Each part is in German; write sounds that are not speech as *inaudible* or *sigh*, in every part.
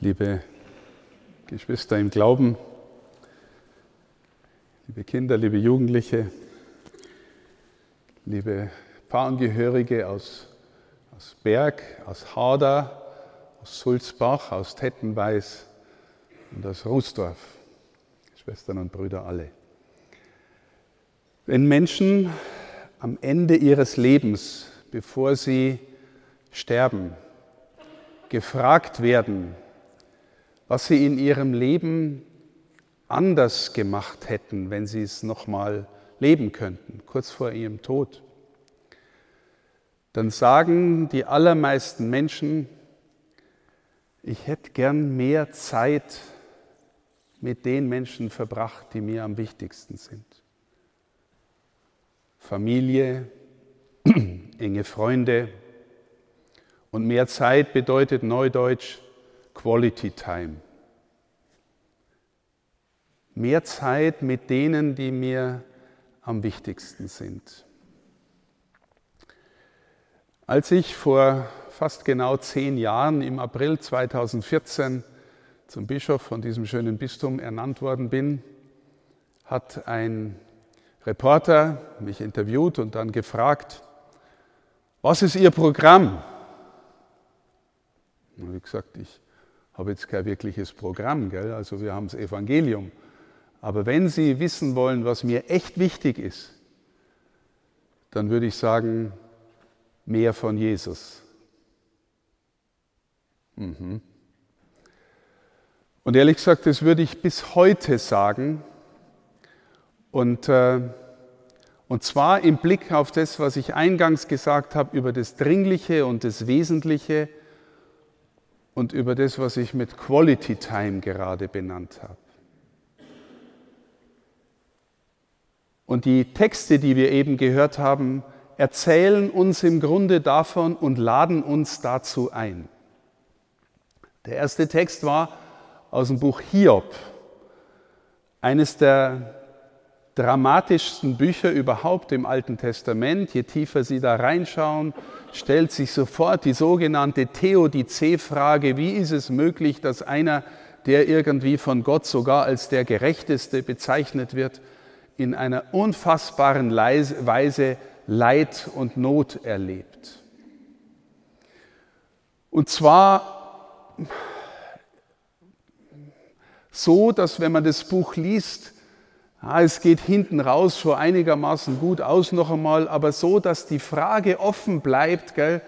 liebe Geschwister im Glauben, liebe Kinder, liebe Jugendliche, liebe Pfarrangehörige aus, aus Berg, aus Hader, aus Sulzbach, aus Tettenweiß und aus Rußdorf, Schwestern und Brüder alle. Wenn Menschen am Ende ihres Lebens, bevor sie sterben, gefragt werden, was sie in ihrem Leben anders gemacht hätten, wenn sie es nochmal leben könnten, kurz vor ihrem Tod, dann sagen die allermeisten Menschen, ich hätte gern mehr Zeit mit den Menschen verbracht, die mir am wichtigsten sind. Familie, *clears throat* enge Freunde und mehr Zeit bedeutet neudeutsch Quality Time. Mehr Zeit mit denen, die mir am wichtigsten sind. Als ich vor fast genau zehn Jahren im April 2014 zum Bischof von diesem schönen Bistum ernannt worden bin, hat ein Reporter mich interviewt und dann gefragt, was ist Ihr Programm? Und ich gesagt, ich habe jetzt kein wirkliches Programm, gell? also wir haben das Evangelium. Aber wenn Sie wissen wollen, was mir echt wichtig ist, dann würde ich sagen, mehr von Jesus. Mhm. Und ehrlich gesagt, das würde ich bis heute sagen. Und, äh, und zwar im Blick auf das, was ich eingangs gesagt habe über das Dringliche und das Wesentliche und über das, was ich mit Quality Time gerade benannt habe. Und die Texte, die wir eben gehört haben, erzählen uns im Grunde davon und laden uns dazu ein. Der erste Text war aus dem Buch Hiob, eines der dramatischsten Bücher überhaupt im Alten Testament. Je tiefer Sie da reinschauen, stellt sich sofort die sogenannte Theodizee-Frage, wie ist es möglich, dass einer, der irgendwie von Gott sogar als der Gerechteste bezeichnet wird, in einer unfassbaren Weise Leid und Not erlebt. Und zwar so, dass wenn man das Buch liest, ja, es geht hinten raus schon einigermaßen gut aus noch einmal, aber so, dass die Frage offen bleibt, gell,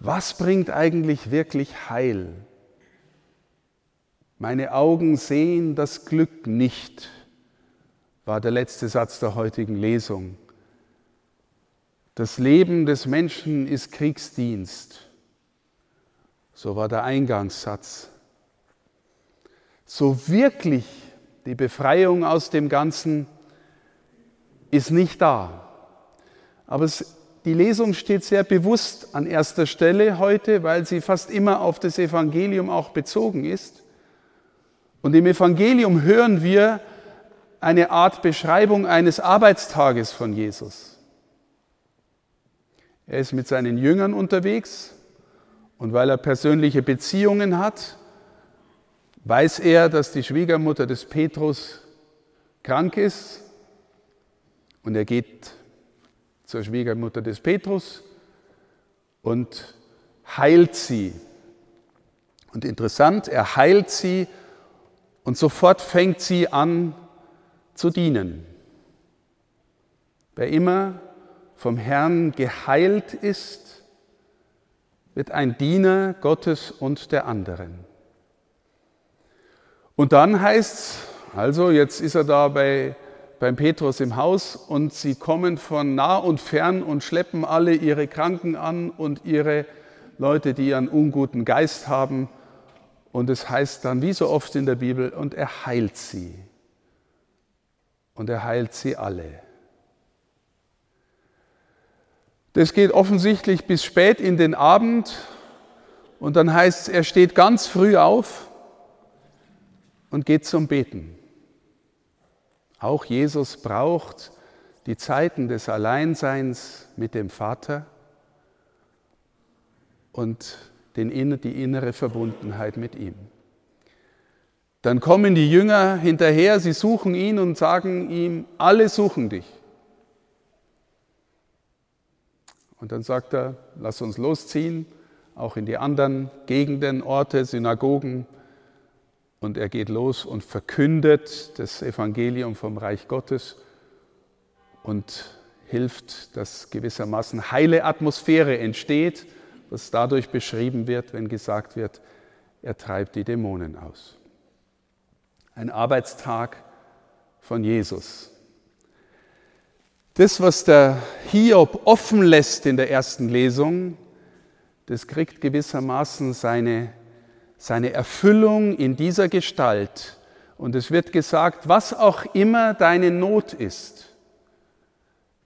was bringt eigentlich wirklich Heil? Meine Augen sehen das Glück nicht, war der letzte Satz der heutigen Lesung. Das Leben des Menschen ist Kriegsdienst. So war der Eingangssatz. So wirklich die Befreiung aus dem Ganzen ist nicht da. Aber es, die Lesung steht sehr bewusst an erster Stelle heute, weil sie fast immer auf das Evangelium auch bezogen ist. Und im Evangelium hören wir eine Art Beschreibung eines Arbeitstages von Jesus. Er ist mit seinen Jüngern unterwegs und weil er persönliche Beziehungen hat, weiß er, dass die Schwiegermutter des Petrus krank ist und er geht zur Schwiegermutter des Petrus und heilt sie. Und interessant, er heilt sie und sofort fängt sie an zu dienen. Wer immer vom Herrn geheilt ist, wird ein Diener Gottes und der anderen. Und dann heißt es, also jetzt ist er da bei, beim Petrus im Haus und sie kommen von nah und fern und schleppen alle ihre Kranken an und ihre Leute, die einen unguten Geist haben. Und es heißt dann, wie so oft in der Bibel, und er heilt sie. Und er heilt sie alle. Das geht offensichtlich bis spät in den Abend und dann heißt es, er steht ganz früh auf und geht zum Beten. Auch Jesus braucht die Zeiten des Alleinseins mit dem Vater und die innere Verbundenheit mit ihm. Dann kommen die Jünger hinterher, sie suchen ihn und sagen ihm, alle suchen dich. Und dann sagt er, lass uns losziehen, auch in die anderen Gegenden, Orte, Synagogen. Und er geht los und verkündet das Evangelium vom Reich Gottes und hilft, dass gewissermaßen heile Atmosphäre entsteht, was dadurch beschrieben wird, wenn gesagt wird, er treibt die Dämonen aus. Ein Arbeitstag von Jesus. Das, was der Hiob offen lässt in der ersten Lesung, das kriegt gewissermaßen seine, seine Erfüllung in dieser Gestalt. Und es wird gesagt, was auch immer deine Not ist,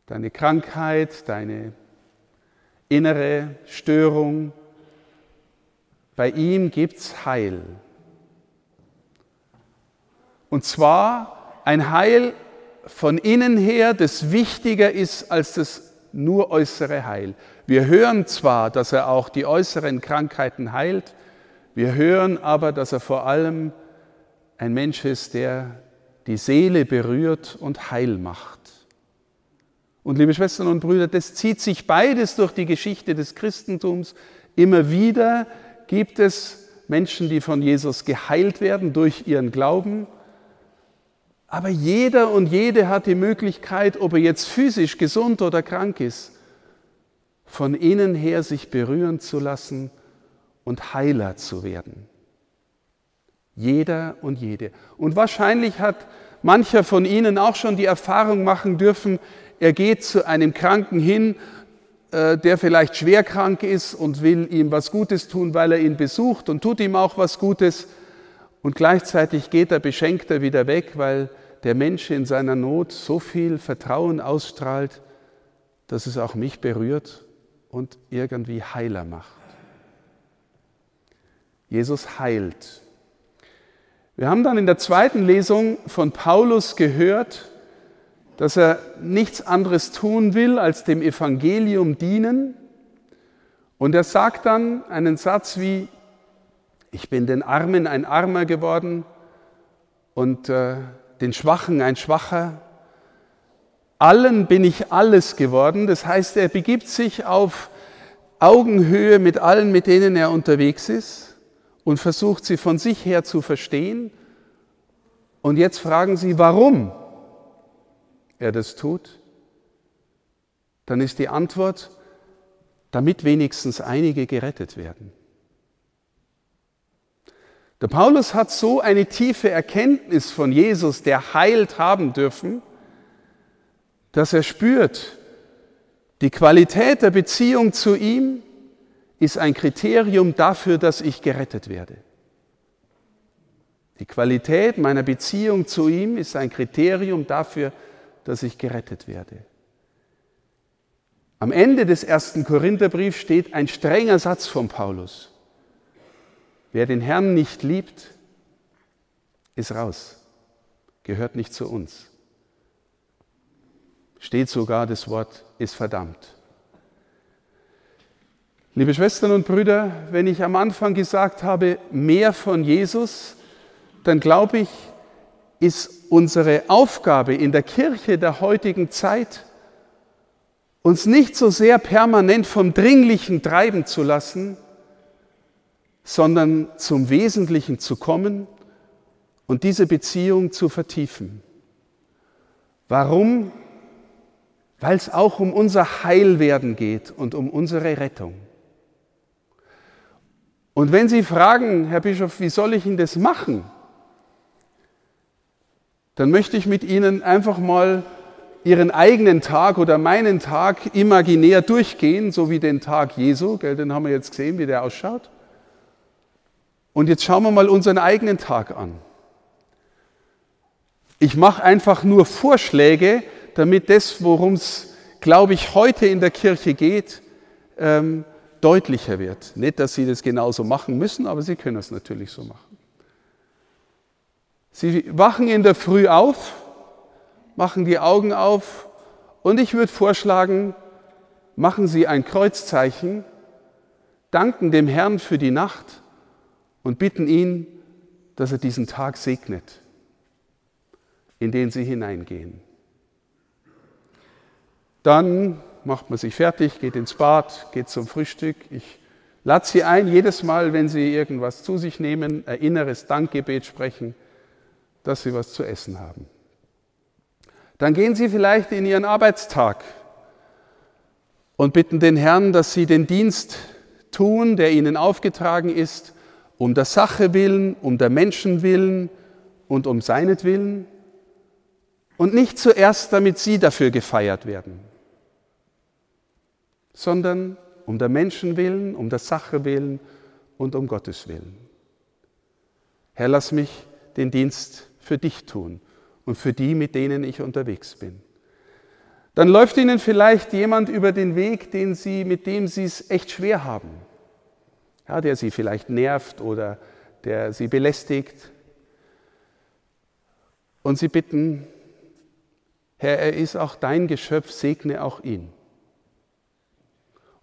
deine Krankheit, deine innere Störung, bei ihm gibt's Heil. Und zwar ein Heil von innen her, das wichtiger ist als das nur äußere Heil. Wir hören zwar, dass er auch die äußeren Krankheiten heilt, wir hören aber, dass er vor allem ein Mensch ist, der die Seele berührt und heil macht. Und liebe Schwestern und Brüder, das zieht sich beides durch die Geschichte des Christentums. Immer wieder gibt es Menschen, die von Jesus geheilt werden durch ihren Glauben. Aber jeder und jede hat die Möglichkeit, ob er jetzt physisch gesund oder krank ist, von innen her sich berühren zu lassen und heiler zu werden. Jeder und jede. Und wahrscheinlich hat mancher von Ihnen auch schon die Erfahrung machen dürfen, er geht zu einem Kranken hin, äh, der vielleicht schwer krank ist und will ihm was Gutes tun, weil er ihn besucht und tut ihm auch was Gutes. Und gleichzeitig geht er beschenkter wieder weg, weil der Mensch in seiner Not so viel Vertrauen ausstrahlt, dass es auch mich berührt und irgendwie heiler macht. Jesus heilt. Wir haben dann in der zweiten Lesung von Paulus gehört, dass er nichts anderes tun will, als dem Evangelium dienen. Und er sagt dann einen Satz wie, ich bin den Armen ein Armer geworden und äh, den Schwachen ein Schwacher. Allen bin ich alles geworden. Das heißt, er begibt sich auf Augenhöhe mit allen, mit denen er unterwegs ist und versucht sie von sich her zu verstehen. Und jetzt fragen Sie, warum er das tut? Dann ist die Antwort, damit wenigstens einige gerettet werden. Der Paulus hat so eine tiefe Erkenntnis von Jesus, der heilt haben dürfen, dass er spürt, die Qualität der Beziehung zu ihm ist ein Kriterium dafür, dass ich gerettet werde. Die Qualität meiner Beziehung zu ihm ist ein Kriterium dafür, dass ich gerettet werde. Am Ende des ersten Korintherbriefs steht ein strenger Satz von Paulus. Wer den Herrn nicht liebt, ist raus, gehört nicht zu uns. Steht sogar das Wort, ist verdammt. Liebe Schwestern und Brüder, wenn ich am Anfang gesagt habe, mehr von Jesus, dann glaube ich, ist unsere Aufgabe in der Kirche der heutigen Zeit, uns nicht so sehr permanent vom Dringlichen treiben zu lassen, sondern zum Wesentlichen zu kommen und diese Beziehung zu vertiefen. Warum? Weil es auch um unser Heilwerden geht und um unsere Rettung. Und wenn Sie fragen, Herr Bischof, wie soll ich Ihnen das machen? Dann möchte ich mit Ihnen einfach mal Ihren eigenen Tag oder meinen Tag imaginär durchgehen, so wie den Tag Jesu, gell, den haben wir jetzt gesehen, wie der ausschaut. Und jetzt schauen wir mal unseren eigenen Tag an. Ich mache einfach nur Vorschläge, damit das, worum es, glaube ich, heute in der Kirche geht, ähm, deutlicher wird. Nicht, dass Sie das genauso machen müssen, aber Sie können es natürlich so machen. Sie wachen in der Früh auf, machen die Augen auf und ich würde vorschlagen, machen Sie ein Kreuzzeichen danken dem Herrn für die Nacht und bitten ihn, dass er diesen Tag segnet, in den sie hineingehen. Dann macht man sich fertig, geht ins Bad, geht zum Frühstück. Ich lade Sie ein, jedes Mal, wenn Sie irgendwas zu sich nehmen, ein inneres Dankgebet sprechen, dass Sie was zu essen haben. Dann gehen Sie vielleicht in Ihren Arbeitstag und bitten den Herrn, dass Sie den Dienst tun, der Ihnen aufgetragen ist, um der Sache willen, um der Menschen willen und um seinetwillen und nicht zuerst, damit Sie dafür gefeiert werden sondern um der Menschen willen, um der Sache willen und um Gottes willen. Herr, lass mich den Dienst für dich tun und für die, mit denen ich unterwegs bin. Dann läuft Ihnen vielleicht jemand über den Weg, den Sie, mit dem Sie es echt schwer haben, ja, der Sie vielleicht nervt oder der Sie belästigt. Und Sie bitten, Herr, er ist auch dein Geschöpf, segne auch ihn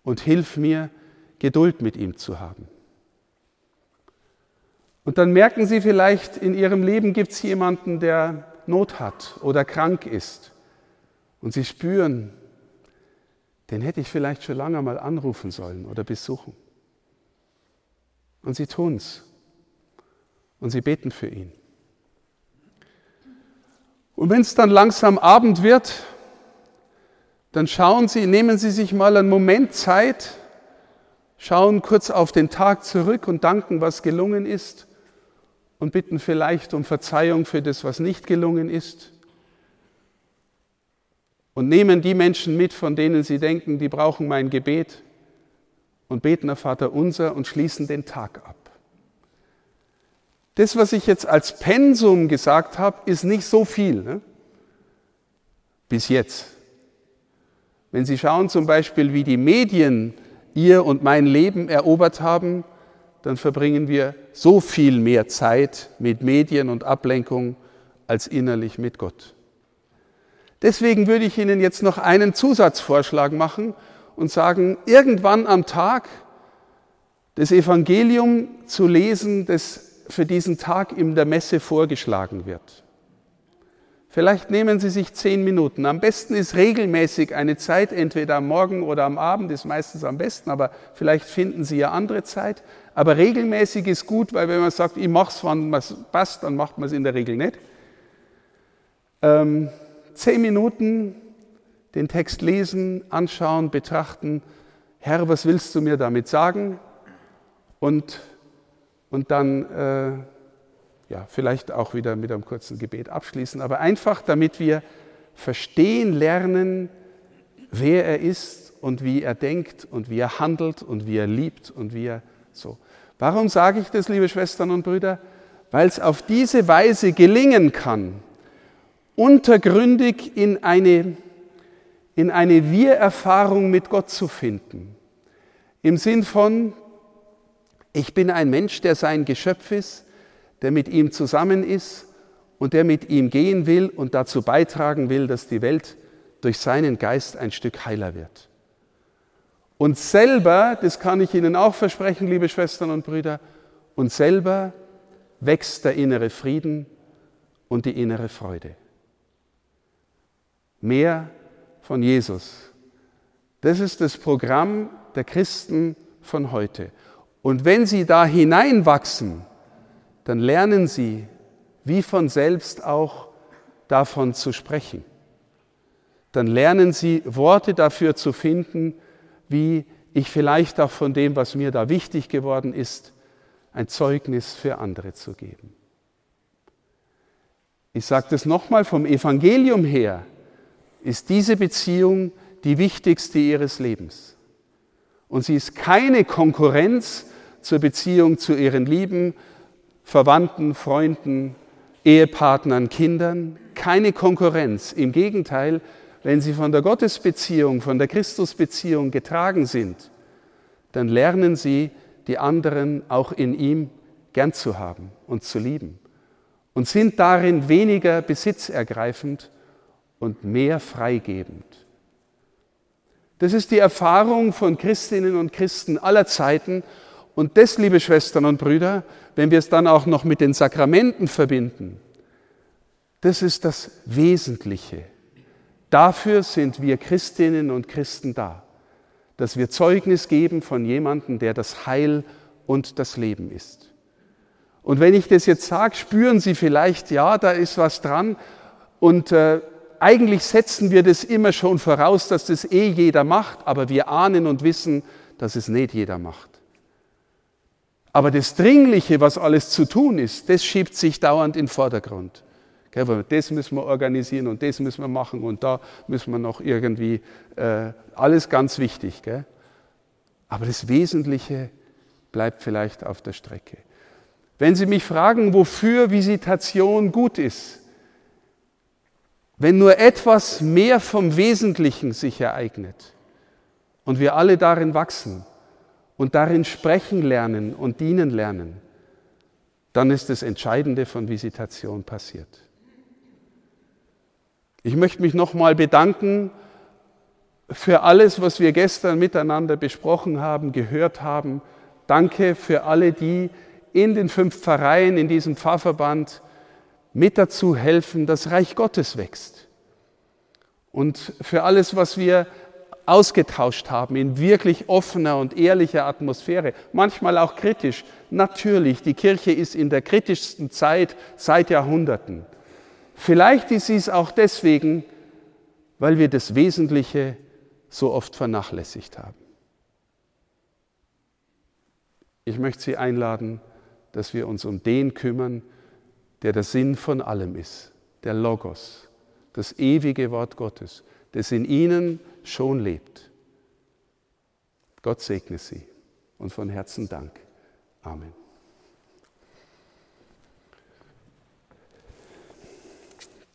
und hilf mir, Geduld mit ihm zu haben. Und dann merken Sie vielleicht, in Ihrem Leben gibt es jemanden, der Not hat oder krank ist. Und Sie spüren, den hätte ich vielleicht schon lange mal anrufen sollen oder besuchen. Und Sie tun es. Und Sie beten für ihn. Und wenn es dann langsam Abend wird dann schauen Sie, nehmen Sie sich mal einen Moment Zeit, schauen kurz auf den Tag zurück und danken, was gelungen ist und bitten vielleicht um Verzeihung für das, was nicht gelungen ist. Und nehmen die Menschen mit, von denen Sie denken, die brauchen mein Gebet und beten auf Vater unser und schließen den Tag ab. Das, was ich jetzt als Pensum gesagt habe, ist nicht so viel. Ne? Bis jetzt. Wenn Sie schauen zum Beispiel, wie die Medien ihr und mein Leben erobert haben, dann verbringen wir so viel mehr Zeit mit Medien und Ablenkung als innerlich mit Gott. Deswegen würde ich Ihnen jetzt noch einen Zusatzvorschlag machen und sagen, irgendwann am Tag das Evangelium zu lesen, das für diesen Tag in der Messe vorgeschlagen wird. Vielleicht nehmen Sie sich zehn Minuten. Am besten ist regelmäßig eine Zeit, entweder am Morgen oder am Abend, ist meistens am besten, aber vielleicht finden Sie ja andere Zeit. Aber regelmäßig ist gut, weil wenn man sagt, ich mache es, wann es passt, dann macht man es in der Regel nicht. Ähm, zehn Minuten den Text lesen, anschauen, betrachten. Herr, was willst du mir damit sagen? Und, und dann äh, ja, vielleicht auch wieder mit einem kurzen Gebet abschließen, aber einfach damit wir verstehen lernen, wer er ist und wie er denkt und wie er handelt und wie er liebt und wie er so. Warum sage ich das, liebe Schwestern und Brüder? Weil es auf diese Weise gelingen kann, untergründig in eine, in eine Wir-Erfahrung mit Gott zu finden. Im Sinn von, ich bin ein Mensch, der sein Geschöpf ist, der mit ihm zusammen ist und der mit ihm gehen will und dazu beitragen will, dass die Welt durch seinen Geist ein Stück heiler wird. Und selber, das kann ich Ihnen auch versprechen, liebe Schwestern und Brüder, und selber wächst der innere Frieden und die innere Freude. Mehr von Jesus. Das ist das Programm der Christen von heute. Und wenn Sie da hineinwachsen, dann lernen sie, wie von selbst auch davon zu sprechen. Dann lernen sie Worte dafür zu finden, wie ich vielleicht auch von dem, was mir da wichtig geworden ist, ein Zeugnis für andere zu geben. Ich sage das nochmal, vom Evangelium her ist diese Beziehung die wichtigste ihres Lebens. Und sie ist keine Konkurrenz zur Beziehung zu ihren Lieben, Verwandten, Freunden, Ehepartnern, Kindern, keine Konkurrenz. Im Gegenteil, wenn sie von der Gottesbeziehung, von der Christusbeziehung getragen sind, dann lernen sie, die anderen auch in ihm gern zu haben und zu lieben und sind darin weniger besitzergreifend und mehr freigebend. Das ist die Erfahrung von Christinnen und Christen aller Zeiten. Und das, liebe Schwestern und Brüder, wenn wir es dann auch noch mit den Sakramenten verbinden, das ist das Wesentliche. Dafür sind wir Christinnen und Christen da, dass wir Zeugnis geben von jemandem, der das Heil und das Leben ist. Und wenn ich das jetzt sage, spüren Sie vielleicht, ja, da ist was dran. Und äh, eigentlich setzen wir das immer schon voraus, dass das eh jeder macht, aber wir ahnen und wissen, dass es nicht jeder macht. Aber das Dringliche, was alles zu tun ist, das schiebt sich dauernd in den Vordergrund. Das müssen wir organisieren und das müssen wir machen und da müssen wir noch irgendwie, äh, alles ganz wichtig. Aber das Wesentliche bleibt vielleicht auf der Strecke. Wenn Sie mich fragen, wofür Visitation gut ist, wenn nur etwas mehr vom Wesentlichen sich ereignet und wir alle darin wachsen und darin sprechen lernen und dienen lernen, dann ist das Entscheidende von Visitation passiert. Ich möchte mich nochmal bedanken für alles, was wir gestern miteinander besprochen haben, gehört haben. Danke für alle, die in den fünf Pfarreien, in diesem Pfarrverband mit dazu helfen, dass Reich Gottes wächst. Und für alles, was wir ausgetauscht haben in wirklich offener und ehrlicher Atmosphäre, manchmal auch kritisch. Natürlich, die Kirche ist in der kritischsten Zeit seit Jahrhunderten. Vielleicht ist es auch deswegen, weil wir das Wesentliche so oft vernachlässigt haben. Ich möchte Sie einladen, dass wir uns um den kümmern, der der Sinn von allem ist, der Logos, das ewige Wort Gottes, das in Ihnen schon lebt. Gott segne Sie und von Herzen Dank. Amen.